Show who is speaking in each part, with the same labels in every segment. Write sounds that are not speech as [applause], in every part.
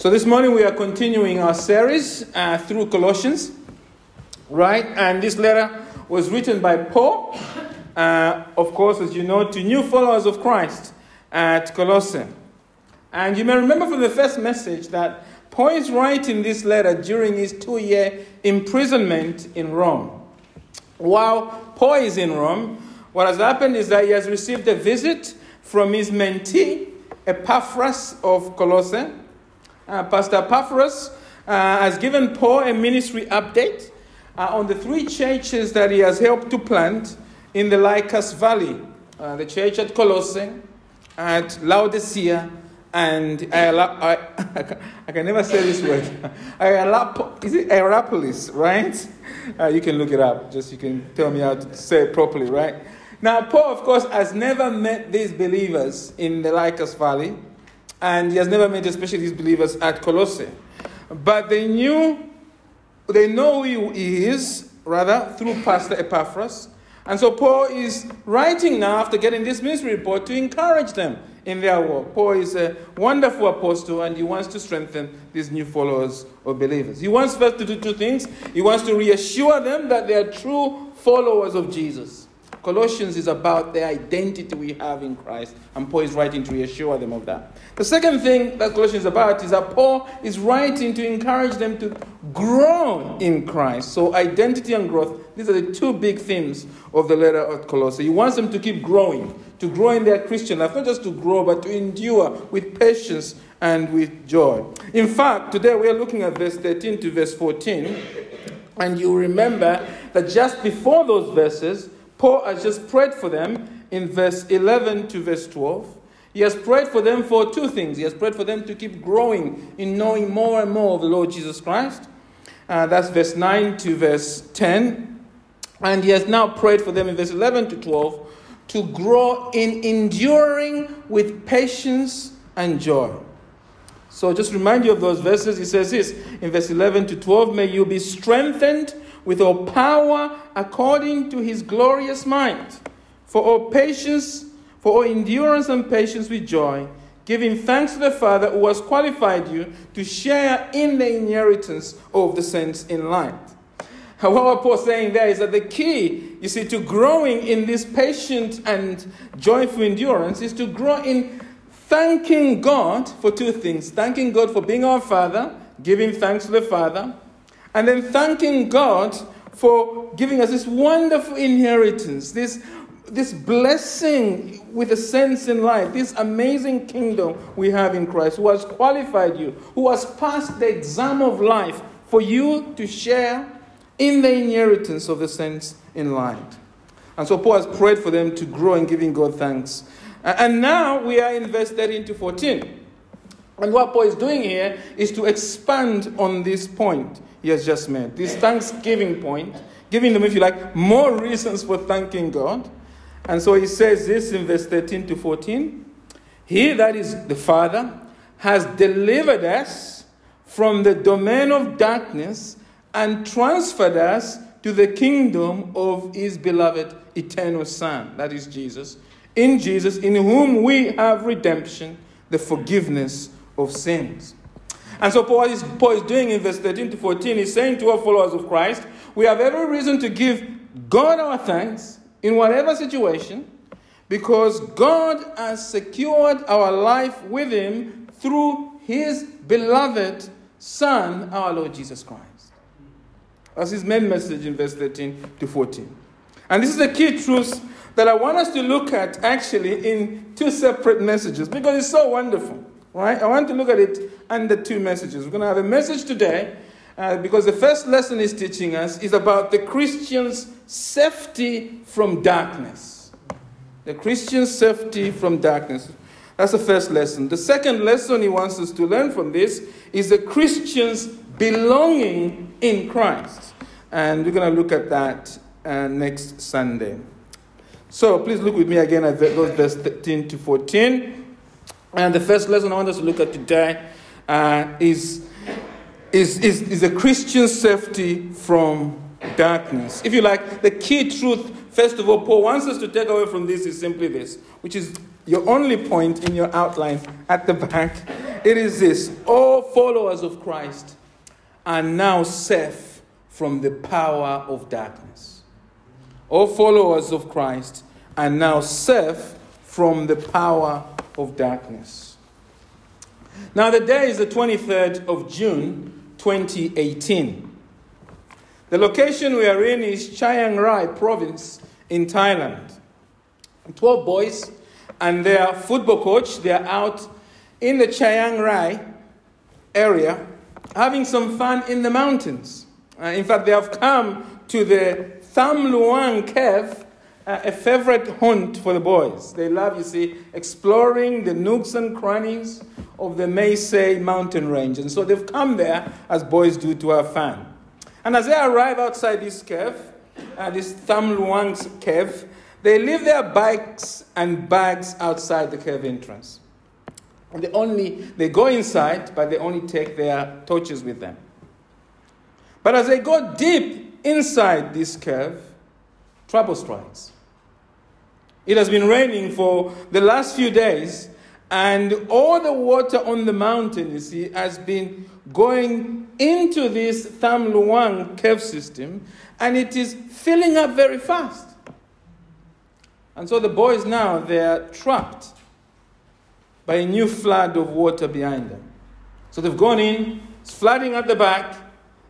Speaker 1: So this morning we are continuing our series uh, through Colossians, right? And this letter was written by Paul, uh, of course, as you know, to new followers of Christ at Colossae. And you may remember from the first message that Paul is writing this letter during his two year imprisonment in Rome. While Paul is in Rome, what has happened is that he has received a visit from his mentee, Epaphras of Colossae uh, Pastor Epaphras uh, has given Paul a ministry update uh, on the three churches that he has helped to plant in the Lycus Valley uh, the church at Colossae, at Laodicea, and I, [laughs] I, can never say this word. [laughs] Is it Hierapolis, right? Uh, you can look it up. Just you can tell me how to say it properly, right? Now, Paul, of course, has never met these believers in the Lycus Valley and he has never met especially these believers at Colossae. But they knew, they know who he is, rather, through Pastor Epaphras. And so Paul is writing now after getting this ministry report to encourage them in their work. Paul is a wonderful apostle and he wants to strengthen these new followers or believers. He wants first to do two things. He wants to reassure them that they are true followers of Jesus. Colossians is about the identity we have in Christ, and Paul is writing to reassure them of that. The second thing that Colossians is about is that Paul is writing to encourage them to grow in Christ. So, identity and growth, these are the two big themes of the letter of Colossians. He wants them to keep growing, to grow in their Christian life, not just to grow, but to endure with patience and with joy. In fact, today we are looking at verse 13 to verse 14, and you remember that just before those verses, Paul has just prayed for them in verse 11 to verse 12. He has prayed for them for two things. He has prayed for them to keep growing in knowing more and more of the Lord Jesus Christ. Uh, that's verse 9 to verse 10. And he has now prayed for them in verse 11 to 12 to grow in enduring with patience and joy. So just remind you of those verses. He says this in verse 11 to 12 May you be strengthened with all power according to his glorious might, for all patience, for all endurance and patience with joy, giving thanks to the Father who has qualified you to share in the inheritance of the saints in light. [laughs] What Paul's saying there is that the key, you see, to growing in this patient and joyful endurance is to grow in thanking God for two things thanking God for being our Father, giving thanks to the Father, and then thanking God for giving us this wonderful inheritance, this, this blessing with a sense in life, this amazing kingdom we have in Christ, who has qualified you, who has passed the exam of life for you to share in the inheritance of the saints in light. And so Paul has prayed for them to grow in giving God thanks. And now we are in verse 13 to 14. And what Paul is doing here is to expand on this point he has just made. This thanksgiving point, giving them, if you like, more reasons for thanking God. And so he says this in verse 13 to 14 He, that is the Father, has delivered us from the domain of darkness and transferred us to the kingdom of his beloved eternal Son, that is Jesus. In Jesus, in whom we have redemption, the forgiveness of sins. And so Paul is, Paul is doing in verse 13 to 14, he's saying to our followers of Christ, we have every reason to give God our thanks in whatever situation because God has secured our life with him through his beloved Son, our Lord Jesus Christ. That's his main message in verse 13 to 14. And this is the key truth that I want us to look at actually in two separate messages because it's so wonderful. Right? I want to look at it under two messages. We're going to have a message today uh, because the first lesson is teaching us is about the Christian's safety from darkness. The Christian's safety from darkness. That's the first lesson. The second lesson he wants us to learn from this is the Christian's belonging in Christ. And we're going to look at that uh, next Sunday. So please look with me again at those verse 13 to 14. And the first lesson I want us to look at today uh, is, is, is, is a Christian safety from darkness. If you like, the key truth, first of all, Paul wants us to take away from this is simply this, which is your only point in your outline at the back. It is this all followers of Christ are now safe from the power of darkness. All followers of Christ are now safe from the power of darkness. Now, the day is the 23rd of June, 2018. The location we are in is Chiang Rai province in Thailand. 12 boys and their football coach, they are out in the Chiang Rai area having some fun in the mountains. Uh, in fact, they have come to the Tham Luang cave, a favorite haunt for the boys. They love, you see, exploring the nooks and crannies of the Say mountain range. And so they've come there, as boys do, to have fun. And as they arrive outside this cave, uh, this Tham Luang's cave, they leave their bikes and bags outside the cave entrance. And they only they go inside, but they only take their torches with them. But as they go deep inside this cave, trouble strikes. It has been raining for the last few days, and all the water on the mountain, you see, has been going into this Tham Luang cave system, and it is filling up very fast. And so the boys now, they are trapped by a new flood of water behind them. So they've gone in, it's flooding at the back,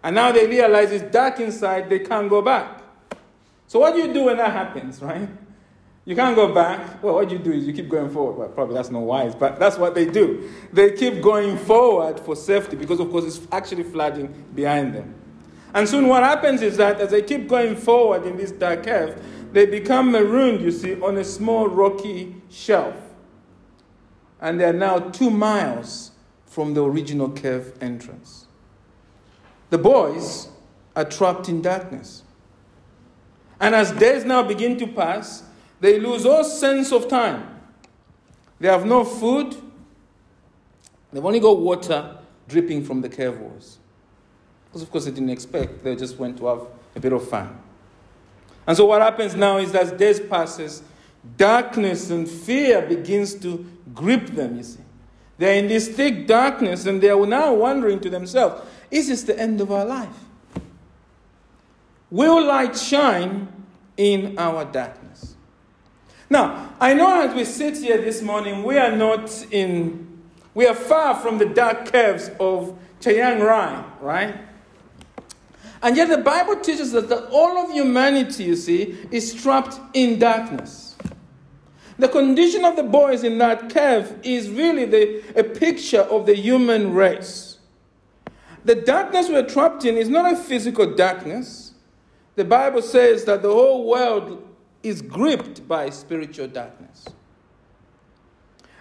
Speaker 1: and now they realize it's dark inside, they can't go back. So what do you do when that happens, right? You can't go back. Well, what you do is you keep going forward. Well, probably that's not wise, but that's what they do. They keep going forward for safety because, of course, it's actually flooding behind them. And soon what happens is that as they keep going forward in this dark cave, they become marooned, you see, on a small rocky shelf. And they are now two miles from the original cave entrance. The boys are trapped in darkness. And as days now begin to pass, they lose all sense of time. They have no food. They've only got water dripping from the cave walls. Because, of course, they didn't expect. They just went to have a bit of fun. And so what happens now is that days passes, darkness and fear begins to grip them, you see. They're in this thick darkness and they are now wondering to themselves, is this the end of our life? Will light shine in our darkness? Now, I know as we sit here this morning, we are not in, we are far from the dark caves of Chiang Rai, right? And yet the Bible teaches us that all of humanity, you see, is trapped in darkness. The condition of the boys in that cave is really the, a picture of the human race. The darkness we're trapped in is not a physical darkness. The Bible says that the whole world is gripped by spiritual darkness.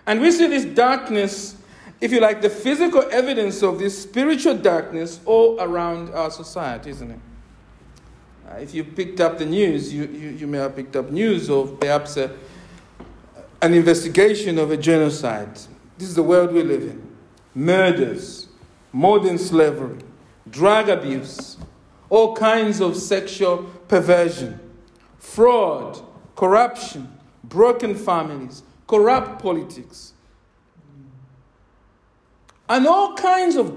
Speaker 1: And we see this darkness if you like, the physical evidence of this spiritual darkness all around our society, isn't it? Uh, if you picked up the news, you, you, you, may have picked up news of perhaps a, an investigation of a genocide. This is the world we live in murders, modern slavery, drug abuse, all kinds of sexual perversion, fraud, corruption, broken families, corrupt politics and all kinds of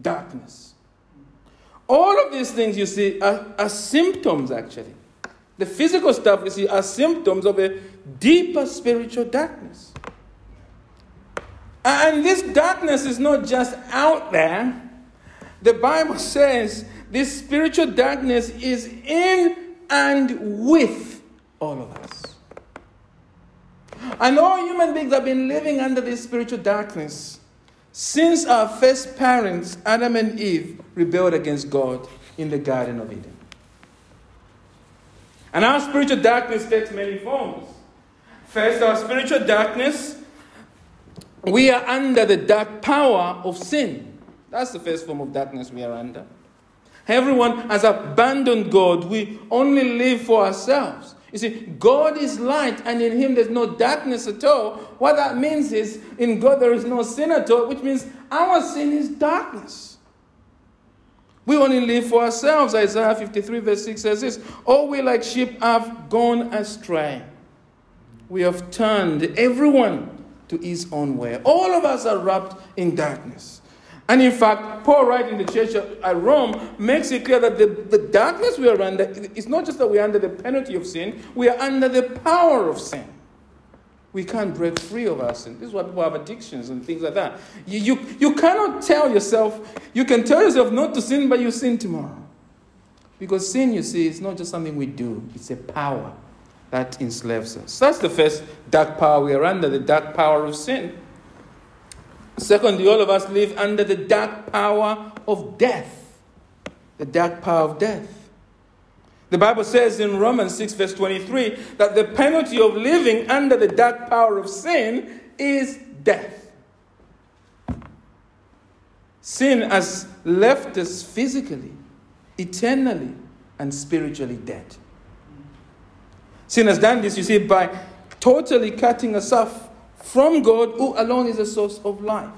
Speaker 1: darkness. All of these things you see are, are symptoms, actually. The physical stuff you see are symptoms of a deeper spiritual darkness. And this darkness is not just out there. The Bible [laughs] says this spiritual darkness is in and with all of us. And all human beings have been living under this spiritual darkness since our first parents, Adam and Eve, rebelled against God in the Garden of Eden. And our spiritual darkness takes many forms. First, our spiritual darkness, we are under the dark power of sin. That's the first form of darkness we are under. Everyone has abandoned God. We only live for ourselves. You see, God is light, and in Him there's no darkness at all. What that means is, in God there is no sin at all, which means our sin is darkness. We only live for ourselves. Isaiah 53, verse 6 says this All we like sheep have gone astray. We have turned everyone to his own way. All of us are wrapped in darkness. And in fact, Paul, writing the church at uh, Rome, makes it clear that the, the darkness we are under, it's not just that we're under the penalty of sin, we are under the power of sin. We can't break free of our sin. This is why people have addictions and things like that. You, you, you cannot tell yourself, you can tell yourself not to sin, but you sin tomorrow. Because sin, you see, is not just something we do, it's a power that enslaves us. That's the first dark power we are under, the dark power of sin. Secondly, all of us live under the dark power of death. The dark power of death. The Bible says in Romans 6, verse 23, that the penalty of living under the dark power of sin is death. Sin has left us physically, eternally, and spiritually dead. Sin has done this, you see, by totally cutting us off from God, who alone is the source of life.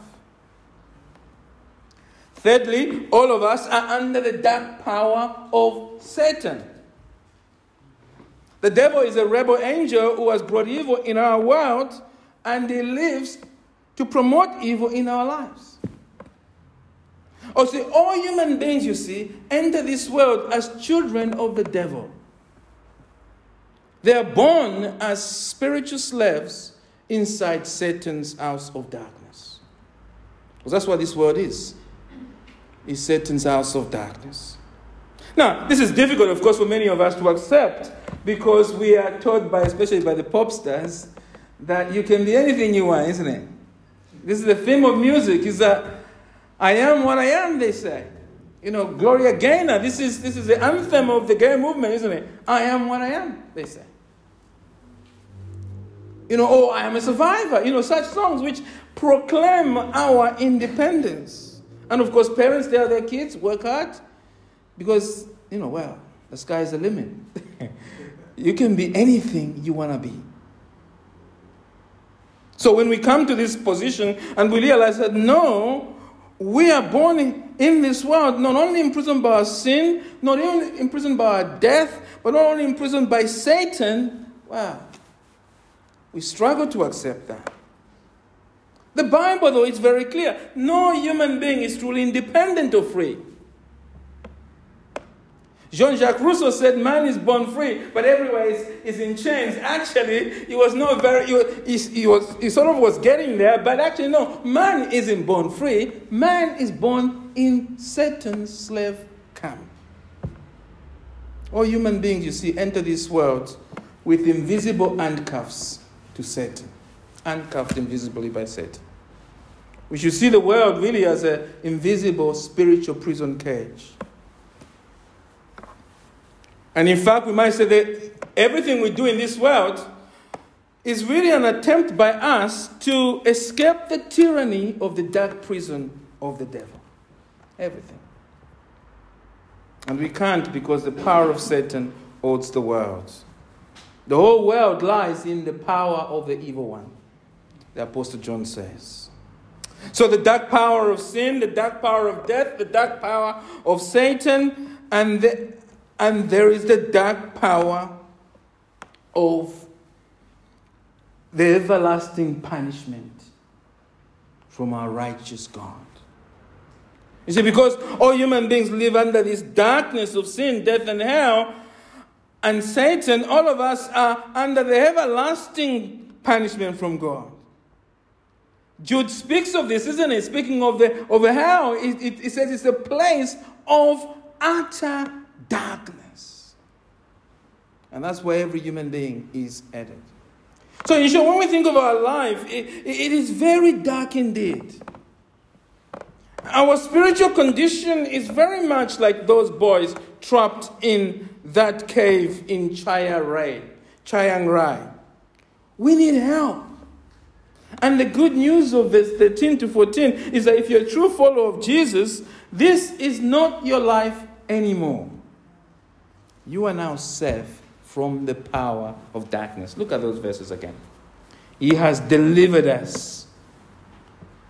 Speaker 1: Thirdly, all of us are under the dark power of Satan. The devil is a rebel angel who has brought evil in our world and he lives to promote evil in our lives. Oh, see, all human beings, you see, enter this world as children of the devil. They are born as spiritual slaves inside Satan's house of darkness. Because that's what this world is. Is Satan's house of darkness. Now, this is difficult, of course, for many of us to accept because we are taught by, especially by the pop stars, that you can be anything you want, isn't it? This is the theme of music, is that I am what I am, they say. You know, Gloria Gaynor, this is, this is the anthem of the gay movement, isn't it? I am what I am, they say you know, oh, I am a survivor, you know, such songs which proclaim our independence. And of course, parents tell their kids, work hard, because, you know, well, the sky is the limit. [laughs] you can be anything you want to be. So when we come to this position and we realize that no, we are born in, in this world not only imprisoned by our sin, not only imprisoned by our death, but not only imprisoned by Satan, wow, we struggle to accept that. The Bible, though, is very clear. No human being is truly independent or free. Jean Jacques Rousseau said man is born free, but everywhere is, is in chains. Actually, he was not very, he, he, was, he sort of was getting there, but actually, no, man isn't born free. Man is born in Satan's slave camp. All human beings, you see, enter this world with invisible handcuffs to Satan, handcuffed invisibly by Satan. We should see the world really as an invisible spiritual prison cage. And in fact, we might say that everything we do in this world is really an attempt by us to escape the tyranny of the dark prison of the devil. Everything. And we can't because the power of Satan holds the world. The whole world lies in the power of the evil one, the Apostle John says. So, the dark power of sin, the dark power of death, the dark power of Satan, and, the, and there is the dark power of the everlasting punishment from our righteous God. You see, because all human beings live under this darkness of sin, death, and hell, and Satan, all of us are under the everlasting punishment from God. Jude speaks of this, isn't it? Speaking of the of hell, it, it, it says it's a place of utter darkness. And that's where every human being is headed. So, in short, when we think of our life, it, it is very dark indeed. Our spiritual condition is very much like those boys trapped in that cave in Chiang Chiang Rai. We need help. And the good news of verse 13 to 14 is that if you're a true follower of Jesus, this is not your life anymore. You are now safe from the power of darkness. Look at those verses again. He has delivered us,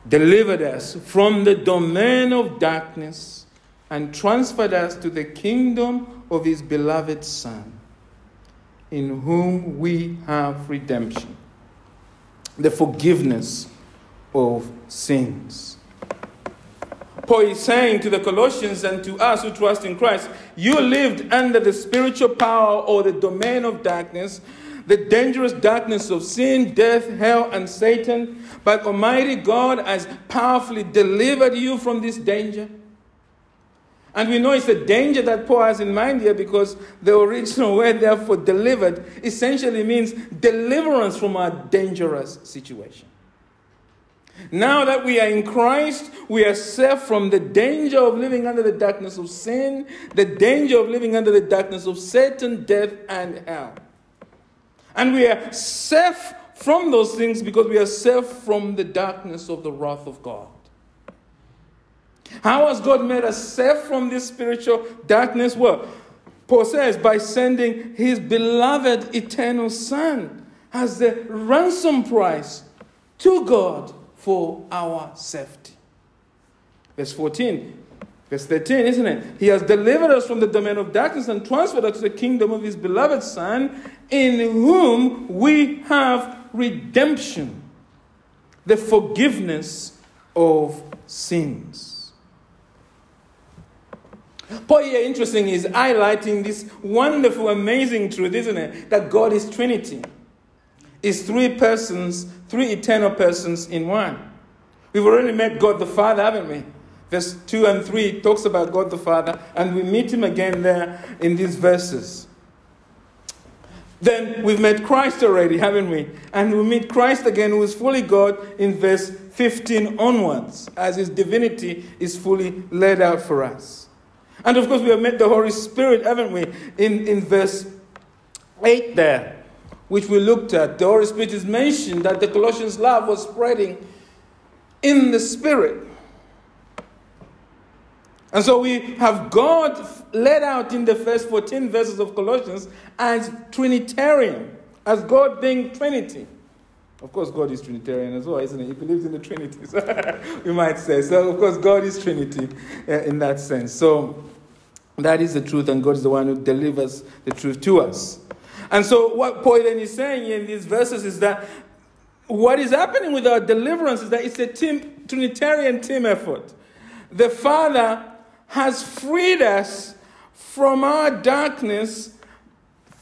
Speaker 1: delivered us from the domain of darkness and transferred us to the kingdom of his beloved Son, in whom we have redemption, the forgiveness of sins. Paul is saying to the Colossians and to us who trust in Christ, you lived under the spiritual power or the domain of darkness, the dangerous darkness of sin, death, hell, and Satan. But Almighty God has powerfully delivered you from this danger. And we know it's a danger that Paul has in mind here because the original [laughs] word, therefore, delivered, essentially means deliverance from a dangerous situation. Now that we are in Christ, we are safe from the danger of living under the darkness of sin, the danger of living under the darkness of Satan, death, and hell. And we are safe from those things because we are safe from the darkness of the wrath of God. How has God made us safe from this spiritual darkness? Well, Paul says, by sending his beloved eternal Son as the ransom price to God for our safety. Verse 14. Verse 13, isn't it? He has delivered us from the domain of darkness and transferred us to the kingdom of his beloved Son, in whom we have redemption, the forgiveness of sins. Paul here, interesting, is highlighting this wonderful, amazing truth, isn't it? That God is Trinity is three persons, three eternal persons in one. We've already met God the Father, haven't we? Verse 2 and 3 talks about God the Father, and we meet him again there in these verses. Then we've met Christ already, haven't we? And we meet Christ again, who is fully God, in verse 15 onwards, as his divinity is fully laid out for us. And of course, we have met the Holy Spirit, haven't we? In, in verse 8 there which we looked at, the Holy Spirit is mentioned that the Colossians' love was spreading in the Spirit. And so we have God led out in the first 14 verses of Colossians as Trinitarian, as God being Trinity. Of course, God is Trinitarian as well, isn't it? He believes in the Trinity, so [laughs] we might say. So, of course, God is Trinity uh, in that sense. So, that is the truth, and God is the one who delivers the truth to us. And so, what Paul then is saying in these verses is that what is happening with our deliverance is that it's a team, Trinitarian team effort. The Father has freed us from our darkness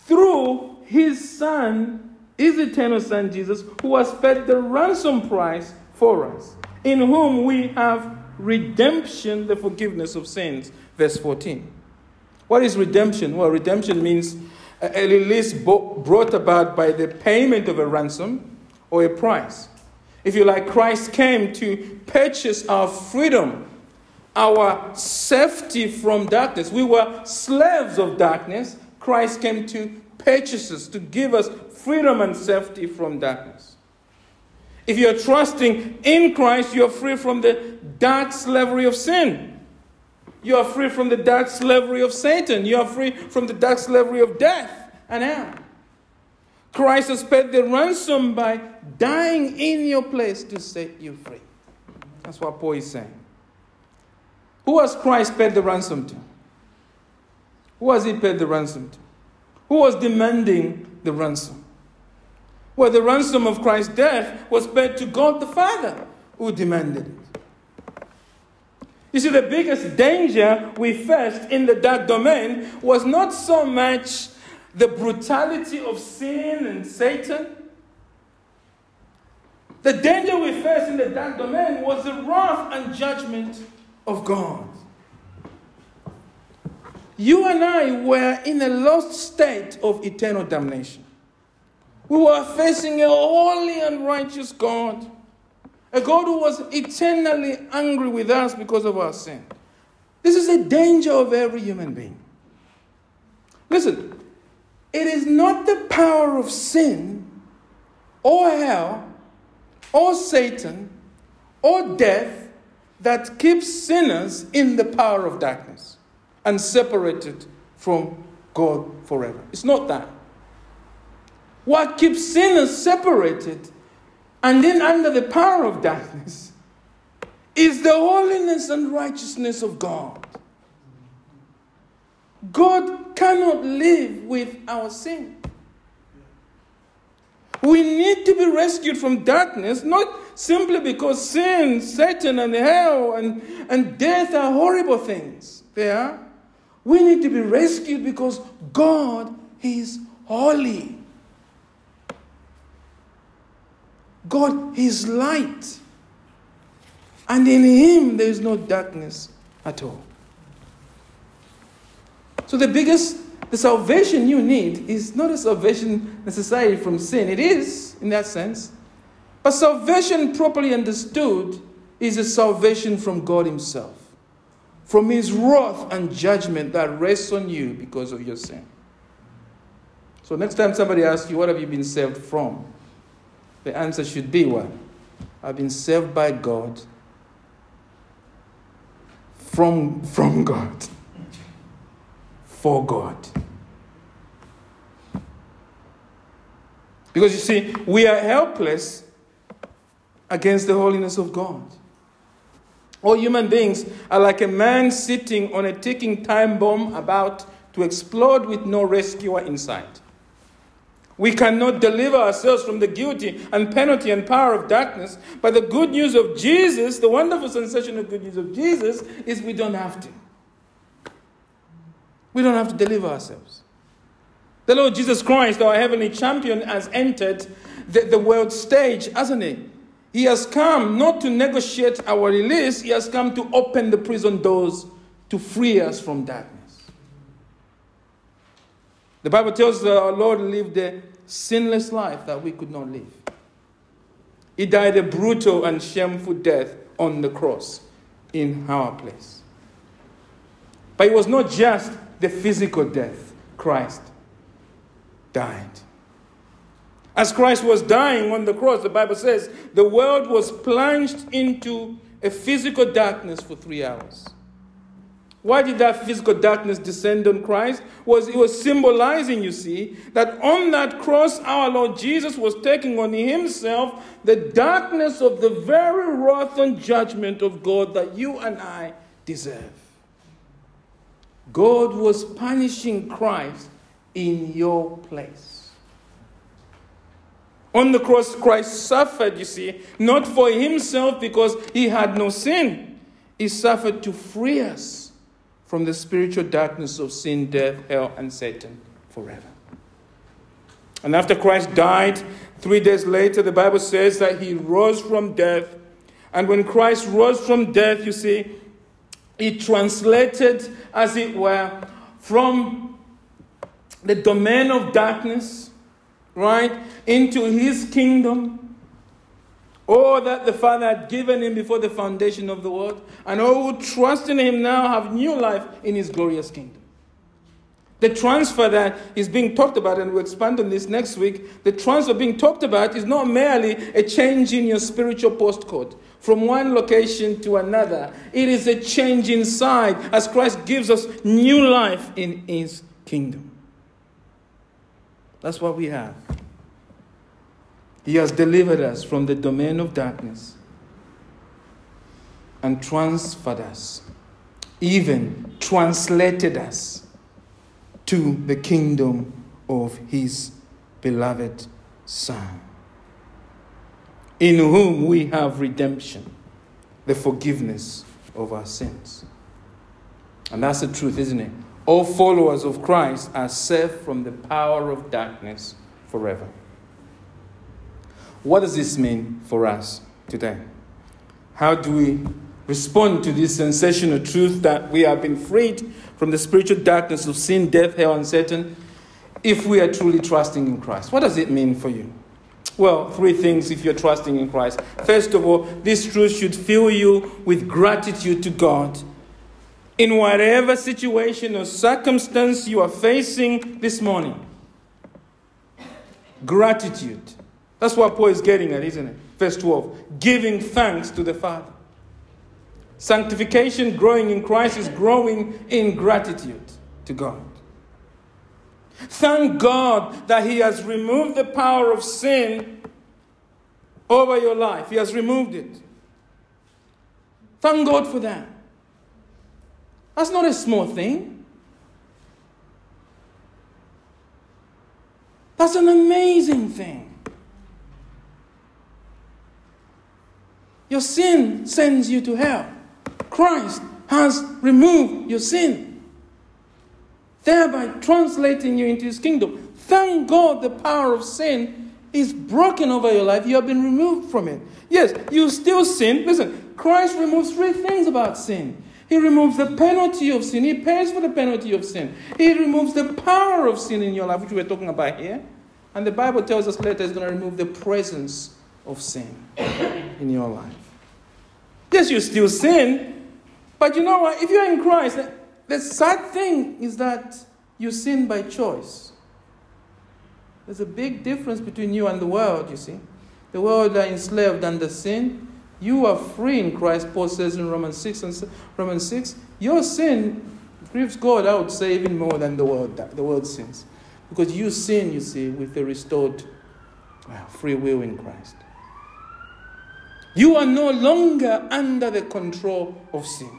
Speaker 1: through His Son, His eternal Son Jesus, who has paid the ransom price for us, in whom we have redemption, the forgiveness of sins. Verse 14. What is redemption? Well, redemption means a release brought about by the payment of a ransom or a price. If you like, Christ came to purchase our freedom, our safety from darkness. We were slaves of darkness. Christ came to purchase us, to give us freedom and safety from darkness. If you're trusting in Christ, you're free from the dark slavery of sin. You are free from the dark slavery of Satan. You are free from the dark slavery of death and hell. Christ has paid the ransom by dying in your place to set you free. That's what Paul is saying. Who has Christ paid the ransom to? Who has he paid the ransom to? Who was demanding the ransom? Well, the ransom of Christ's death was paid to God the Father, who demanded it. You see, the biggest danger we faced in the dark domain was not so much the brutality of sin and Satan. The danger we faced in the dark domain was the wrath and judgment of God. You and I were in a lost state of eternal damnation. We were facing a holy and righteous God a God who was eternally angry with us because of our sin. This is a danger of every human being. Listen, it is not the power of sin or hell or Satan or death that keeps sinners in the power of darkness and separated from God forever. It's not that. What keeps sinners separated and then under the power of darkness is the holiness and righteousness of God. God cannot live with our sin. We need to be rescued from darkness, not simply because sin, Satan, and hell and, and death are horrible things. They are. We need to be rescued because God is holy. God is light. And in Him there is no darkness at all. So the biggest the salvation you need is not a salvation necessarily from sin. It is, in that sense. But salvation, properly understood, is a salvation from God Himself, from His wrath and judgment that rests on you because of your sin. So, next time somebody asks you, What have you been saved from? The answer should be, What? I've been saved by God from, from God for God. Because you see, we are helpless against the holiness of God. All human beings are like a man sitting on a ticking time bomb about to explode with no rescuer inside. We cannot deliver ourselves from the guilty and penalty and power of darkness. But the good news of Jesus, the wonderful sensation of good news of Jesus, is we don't have to. We don't have to deliver ourselves. The Lord Jesus Christ, our heavenly champion, has entered the, the world stage, hasn't he? He has come not to negotiate our release, he has come to open the prison doors to free us from darkness. The Bible tells us that our Lord lived a sinless life that we could not live. He died a brutal and shameful death on the cross in our place. But it was not just the physical death, Christ died. As Christ was dying on the cross, the Bible says the world was plunged into a physical darkness for three hours. Why did that physical darkness descend on Christ? Was it was symbolizing, you see, that on that cross our Lord Jesus was taking on himself the darkness of the very wrath and judgment of God that you and I deserve. God was punishing Christ in your place. On the cross, Christ suffered, you see, not for himself because he had no sin. He suffered to free us from the spiritual darkness of sin, death, hell, and Satan forever. And after Christ died, three days later, the Bible says that he rose from death. And when Christ rose from death, you see, he translated, as it were, from the domain of darkness, right, into his kingdom. All that the Father had given him before the foundation of the world, and all who trust in him now have new life in his glorious kingdom. The transfer that is being talked about, and we'll expand on this next week, the transfer being talked about is not merely a change in your spiritual postcode from one location to another. It is a change inside as Christ gives us new life in his kingdom. That's what we have. He has delivered us from the domain of darkness and transferred us, even translated us to the kingdom of his beloved Son, in whom we have redemption, the forgiveness of our sins. And that's the truth, isn't it? All followers of Christ are saved from the power of darkness forever. What does this mean for us today? How do we respond to this sensational truth that we have been freed from the spiritual darkness of sin, death, hell, and Satan if we are truly trusting in Christ? What does it mean for you? Well, three things if you're trusting in Christ. First of all, this truth should fill you with gratitude to God. In whatever situation or circumstance you are facing this morning, gratitude that's what Paul is getting at, isn't it? Verse 12 giving thanks to the Father. Sanctification, growing in Christ, is growing in gratitude to God. Thank God that He has removed the power of sin over your life. He has removed it. Thank God for that. That's not a small thing. That's an amazing thing. Your sin sends you to hell. Christ has removed your sin, thereby translating you into his kingdom. Thank God the power of sin is broken over your life. You have been removed from it. Yes, you still sin. Listen, Christ removes three things about sin. He removes the penalty of sin. He pays for the penalty of sin. He removes the power of sin in your life, which we're talking about here. And the Bible tells us later it's going to remove the presence of sin in your life. Yes, you still sin, but you know what? If you're in Christ, the sad thing is that you sin by choice. There's a big difference between you and the world, you see. The world are enslaved under sin. You are free in Christ, Paul says in Romans 6 and Romans 6. Your sin grieves God, I would say, even more than the world, the world sins. Because you sin, you see, with the restored uh, free will in Christ. You are no longer under the control of sin.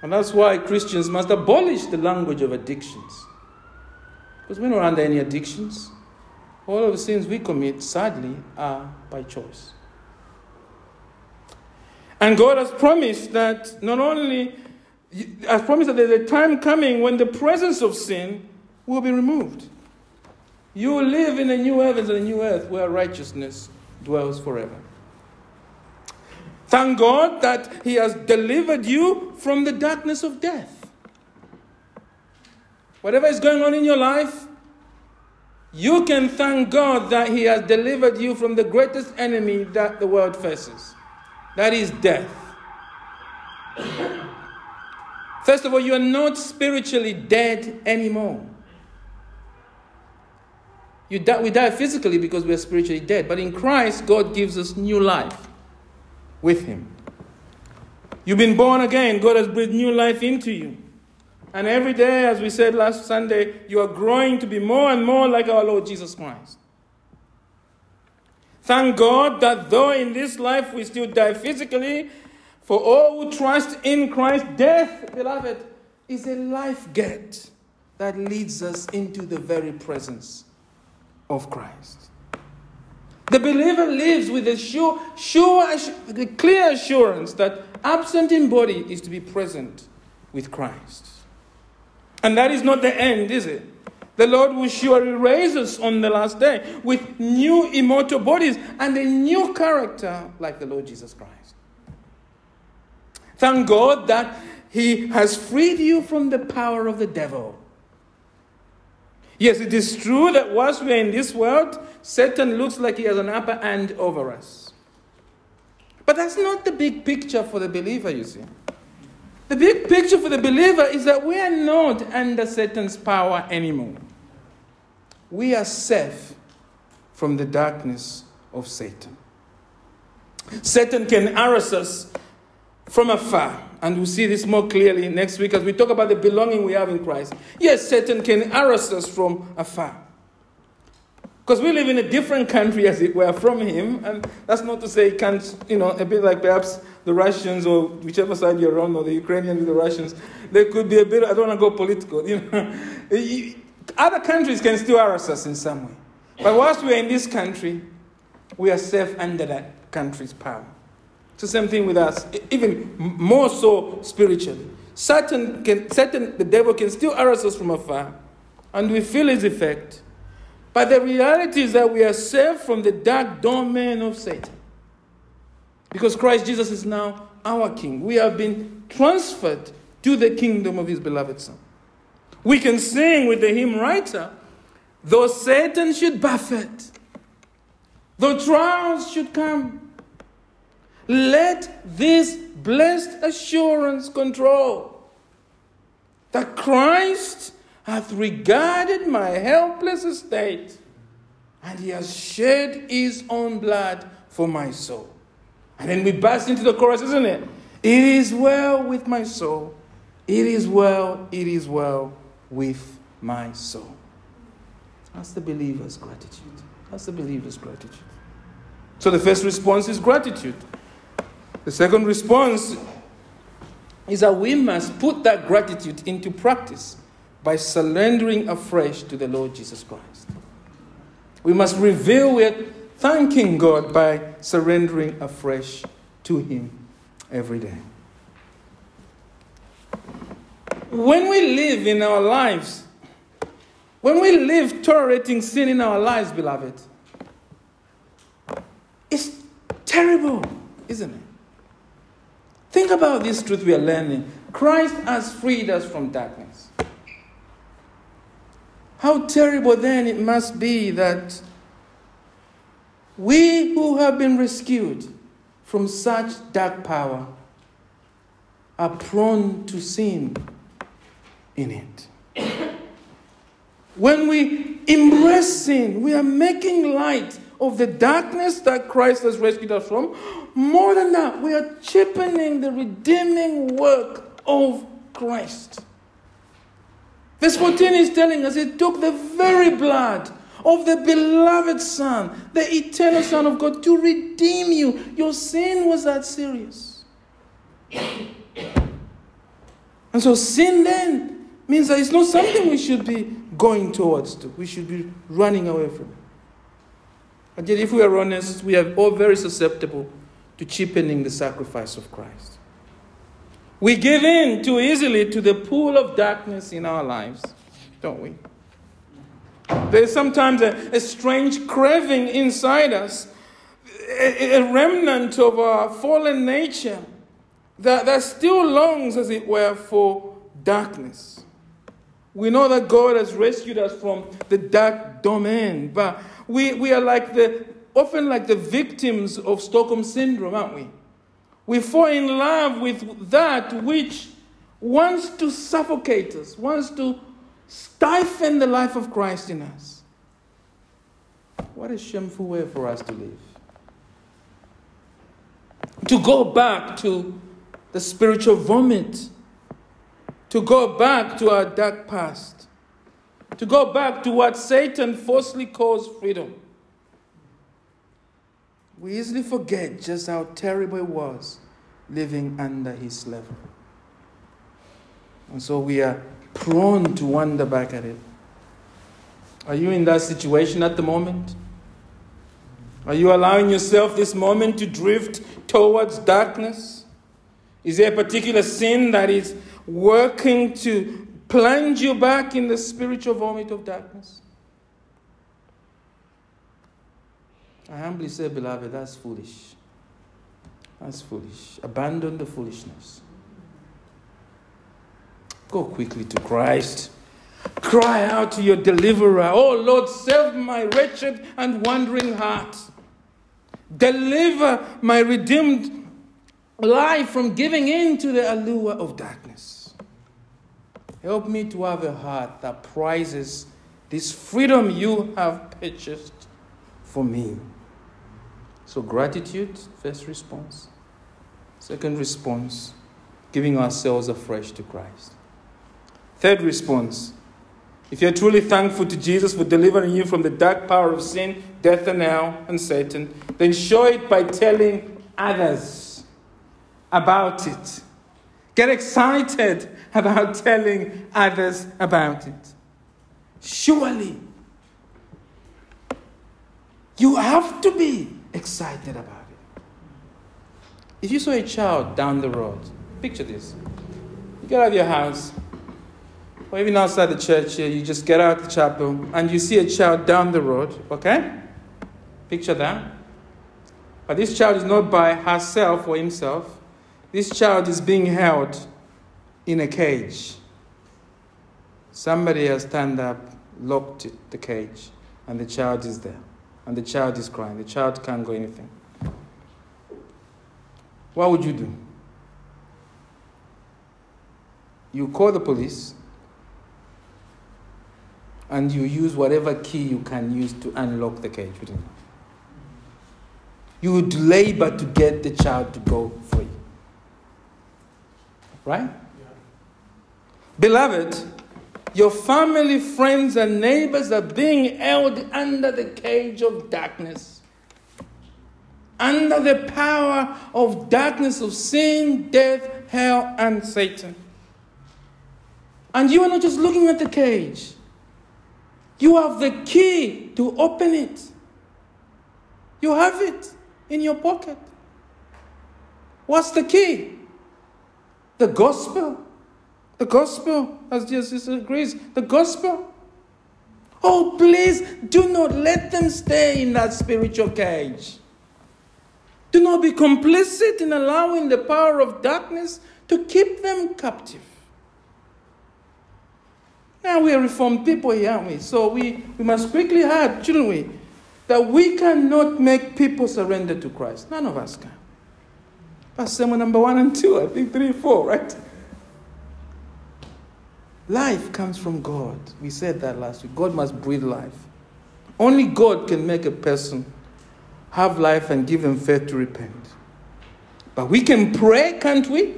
Speaker 1: And that's why Christians must abolish the language of addictions. Because we're not under any addictions. All of the sins we commit, sadly, are by choice. And God has promised that not only, has promised that there's a time coming when the presence of sin will be removed. You will live in a new heavens and a new earth where righteousness dwells forever. Thank God that He has delivered you from the darkness of death. Whatever is going on in your life, you can thank God that He has delivered you from the greatest enemy that the world faces that is death. First of all, you are not spiritually dead anymore. You die, we die physically because we are spiritually dead, but in Christ, God gives us new life with Him. You've been born again. God has breathed new life into you. And every day, as we said last Sunday, you are growing to be more and more like our Lord Jesus Christ. Thank God that though in this life we still die physically, for all who trust in Christ, death, beloved, is a life gate that leads us into the very presence of Christ. The believer lives with a sure, sure, the clear assurance that absent in body is to be present with Christ. And that is not the end, is it? The Lord will surely raise us on the last day with new immortal bodies and a new character like the Lord Jesus Christ. Thank God that He has freed you from the power of the devil. Yes, it is true that whilst we are in this world, Satan looks like he has an upper hand over us. But that's not the big picture for the believer, you see. The big picture for the believer is that we are not under Satan's power anymore. We are safe from the darkness of Satan. Satan can harass us from afar, and we'll see this more clearly next week as we talk about the belonging we have in Christ. Yes, Satan can harass us from afar. Because we live in a different country, as it were, from him. And that's not to say he can't, you know, a bit like perhaps the Russians or whichever side you're on, or the Ukrainians with the Russians. There could be a bit, I don't want to go political, you know. [laughs] Other countries can still harass us in some way. But whilst we are in this country, we are safe under that country's power. It's the same thing with us, even more so spiritually. Satan, can, Satan, the devil, can still harass us from afar, and we feel his effect. But the reality is that we are saved from the dark domain of Satan. Because Christ Jesus is now our King. We have been transferred to the kingdom of his beloved Son. We can sing with the hymn writer, though Satan should buffet, though trials should come, let this blessed assurance control that Christ hath regarded my helpless estate, and he has shed his own blood for my soul. And then we burst into the chorus, isn't it? It is well with my soul. It is well, it is well with my soul. That's the believer's gratitude. That's the believer's gratitude. So the first response is gratitude. The second response is that we must put that gratitude into practice by surrendering afresh to the Lord Jesus Christ. We must reveal with thanking God by surrendering afresh to Him every day. When we live in our lives, when we live tolerating sin in our lives, beloved, it's terrible, isn't it? Think about this truth we are learning. Christ has freed us from darkness. How terrible then it must be that we who have been rescued from such dark power are prone to sin in it. when we embrace sin, we are making light of the darkness that Christ has rescued us from. More than that, we are cheapening the redeeming work of Christ. Verse 14 is telling us it took the very blood of the beloved Son, the eternal Son of God, to redeem you. Your sin was that serious. And so sin then means that it's not something we should be going towards. To. We should be running away from it. But yet, if we are honest, we are all very susceptible to cheapening the sacrifice of Christ. We give in too easily to the pool of darkness in our lives, don't we? There's sometimes a, a strange craving inside us, a, a, remnant of our fallen nature that, that still longs, as it were, for darkness. We know that God has rescued us from the dark domain, but we, we are like the, often like the victims of Stockholm Syndrome, aren't we? We fall in love with that which wants to suffocate us, wants to stifle the life of Christ in us. What a shameful way for us to live. To go back to the spiritual vomit, to go back to our dark past, to go back to what Satan falsely calls freedom. We easily forget just how terrible it was living under his level. And so we are prone to wander back at it. Are you in that situation at the moment? Are you allowing yourself this moment to drift towards darkness? Is there a particular sin that is working to plunge you back in the spiritual vomit of darkness? I humbly say, beloved, that's foolish. That's foolish. Abandon the foolishness. Go quickly to Christ. Cry out to your deliverer. Oh Lord, save my wretched and wandering heart. Deliver my redeemed life from giving in to the allure of darkness. Help me to have a heart that prizes this freedom you have purchased for me. So, gratitude, first response. Second response, giving ourselves afresh to Christ. Third response, if you're truly thankful to Jesus for delivering you from the dark power of sin, death, and hell, and Satan, then show it by telling others about it. Get excited about telling others about it. Surely, you have to be excited about it. If you saw a child down the road, picture this. You get out of your house, or even outside the church here, you just get out the chapel and you see a child down the road, okay? Picture that. But this child is not by herself or himself. This child is being held in a cage. Somebody has stand up, locked the cage, and the child is there and the child is crying. The child can't go anything. What would you do? You call the police and you use whatever key you can use to unlock the cage. You would labor to get the child to go free. Right? Beloved, your family, friends, and neighbors are being held under the cage of darkness. Under the power of darkness of sin, death, hell, and Satan. And you are not just looking at the cage, you have the key to open it. You have it in your pocket. What's the key? The gospel. The gospel, as Jesus agrees, the gospel. Oh, please do not let them stay in that spiritual cage. Do not be complicit in allowing the power of darkness to keep them captive. Now we are reformed people here, aren't we? So we, we must quickly add, shouldn't we, that we cannot make people surrender to Christ. None of us can. That's sermon number one and two, I think three, four, right? Life comes from God. We said that last week. God must breathe life. Only God can make a person have life and give them faith to repent. But we can pray, can't we?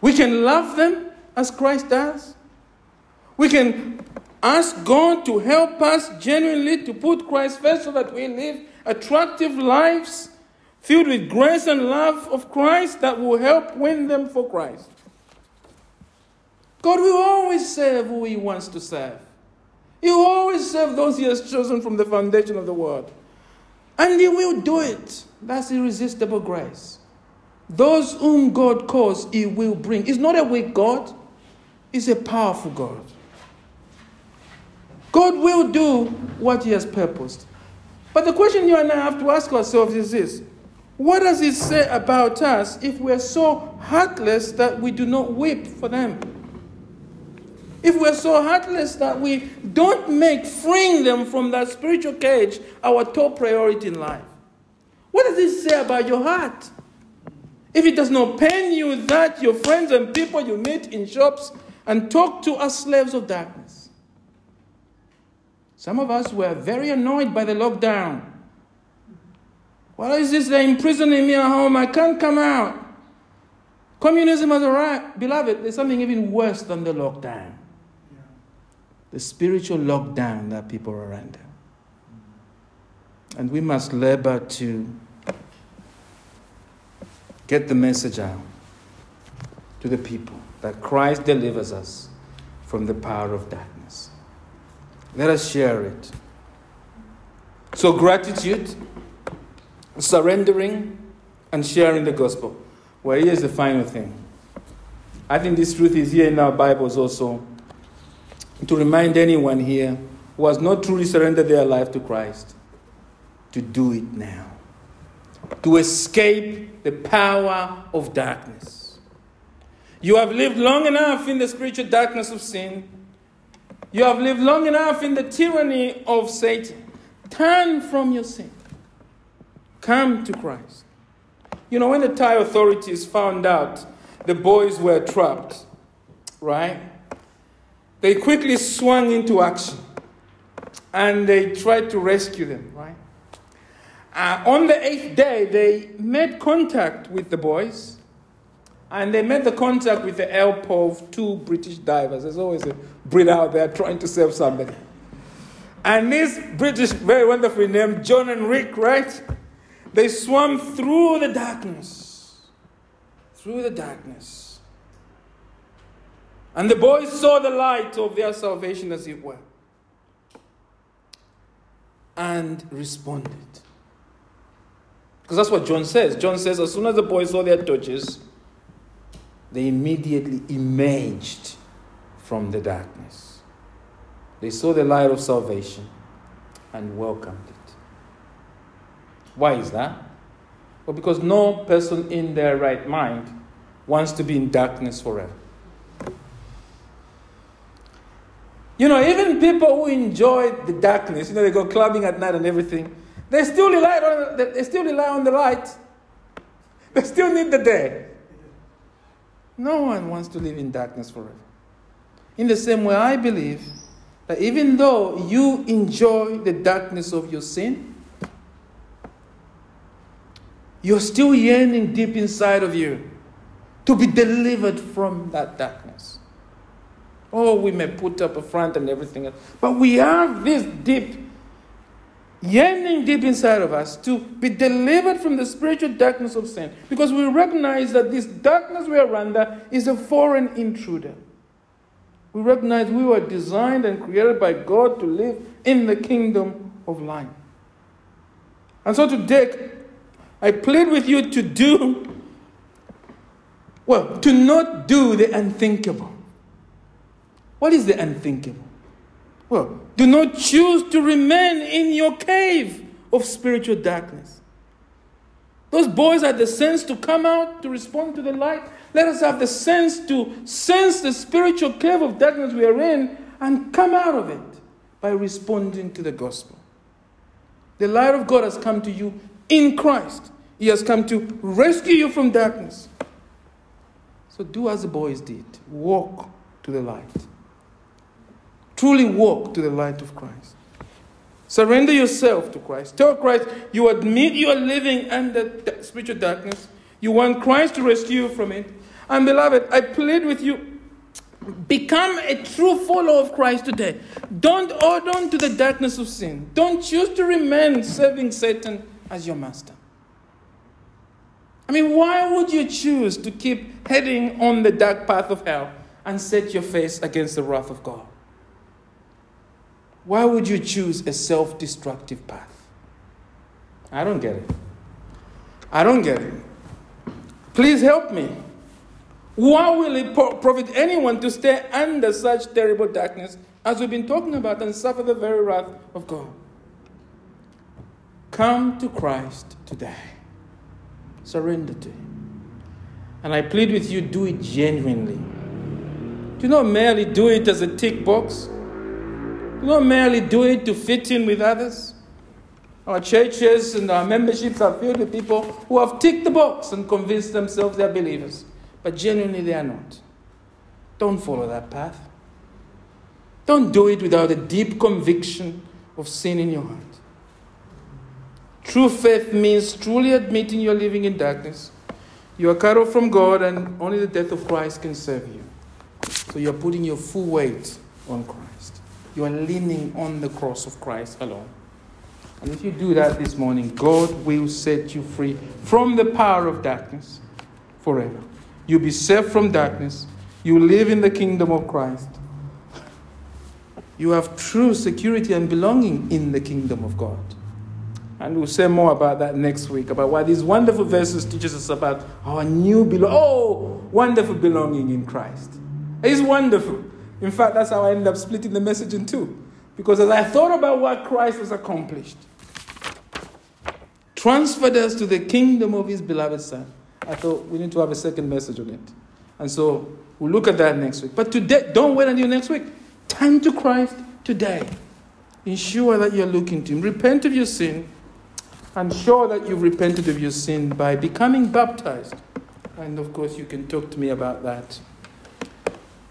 Speaker 1: We can love them as Christ does. We can ask God to help us genuinely to put Christ first so that we live attractive lives filled with grace and love of Christ that will help win them for Christ. God will always serve who He wants to serve. He will always serve those He has chosen from the foundation of the world. And He will do it. That's irresistible grace. Those whom God calls, He will bring. It's not a weak God, He's a powerful God. God will do what He has purposed. But the question you and I have to ask ourselves is this What does it say about us if we're so heartless that we do not weep for them? If we're so heartless that we don't make freeing them from that spiritual cage our top priority in life, what does this say about your heart? If it does not pain you that your friends and people you meet in shops and talk to are slaves of darkness. Some of us were very annoyed by the lockdown. What is this? They're imprisoning me at home. I can't come out. Communism has arrived. Beloved, there's something even worse than the lockdown the spiritual lockdown that people are under. And we must labor to get the message out to the people that Christ delivers us from the power of darkness. Let us share it. So, gratitude, surrendering, and sharing the gospel. Well, here's the final thing. I think this truth is here in our Bibles also to remind anyone here who has not truly surrendered their life to Christ to do it now, to escape the power of darkness. You have lived long enough in the spiritual darkness of sin. You have lived long enough in the tyranny of Satan. Turn from your sin. Come to Christ. You know, when the Thai authorities found out the boys were trapped, right? They quickly swung into action and they tried to rescue them, right? Uh, on the eighth day, they made contact with the boys and they made the contact with the help of two British divers. There's always a Brit out there trying to save somebody. And these British, very wonderfully named John and Rick, right? They swam through the darkness. Through the darkness and the boys saw the light of their salvation, as it were, and responded. Because that's what John says. John says, as soon as the boys saw their torches, they immediately emerged from the darkness. They saw the light of salvation and welcomed it. Why is that? Well, because no person in their right mind wants to be in darkness forever. You know, even people who enjoy the darkness, you know, they go clubbing at night and everything, they still rely on, they still rely on the light. They still need the day. No one wants to live in darkness forever. In the same way, I believe that even though you enjoy the darkness of your sin, you're still yearning deep inside of you to be delivered from that darkness. Oh, we may put up a front and everything else. But we have this deep yearning deep inside of us to be delivered from the spiritual darkness of sin because we recognize that this darkness we are under is a foreign intruder. We recognize we were designed and created by God to live in the kingdom of light. And so today, I plead with you to do, well, to not do the unthinkable. What is the unthinkable? Well, do not choose to remain in your cave of spiritual darkness. Those boys had the sense to come out to respond to the light. Let us have the sense to sense the spiritual cave of darkness we are in and come out of it by responding to the gospel. The light of God has come to you in Christ. He has come to rescue you from darkness. So do as the boys did walk to the light. Truly walk to the light of Christ. Surrender yourself to Christ. Tell Christ you admit you are living under spiritual darkness. You want Christ to rescue you from it. And beloved, I plead with you become a true follower of Christ today. Don't hold on to the darkness of sin. Don't choose to remain serving Satan as your master. I mean, why would you choose to keep heading on the dark path of hell and set your face against the wrath of God? Why would you choose a self destructive path? I don't get it. I don't get it. Please help me. Why will it profit anyone to stay under such terrible darkness as we've been talking about and suffer the very wrath of God? Come to Christ today. Surrender to Him. And I plead with you, do it genuinely. Do not merely do it as a tick box. Do not merely do it to fit in with others. Our churches and our memberships are filled with people who have ticked the box and convinced themselves they're believers, but genuinely they are not. Don't follow that path. Don't do it without a deep conviction of sin in your heart. True faith means truly admitting you're living in darkness. You are cut off from God, and only the death of Christ can save you. So you're putting your full weight on Christ. You are leaning on the cross of Christ alone. And if you do that this morning, God will set you free from the power of darkness forever. You'll be saved from darkness. You live in the kingdom of Christ. You have true security and belonging in the kingdom of God. And we'll say more about that next week, about why these wonderful verses teaches us about our new belong. Oh, wonderful belonging in Christ. It's wonderful. In fact, that's how I ended up splitting the message in two. Because as I thought about what Christ has accomplished, transferred us to the kingdom of his beloved Son, I thought we need to have a second message on it. And so we'll look at that next week. But today, don't wait until next week. Turn to Christ today. Ensure that you're looking to him. Repent of your sin and show that you've repented of your sin by becoming baptized. And of course, you can talk to me about that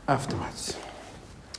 Speaker 1: afterwards.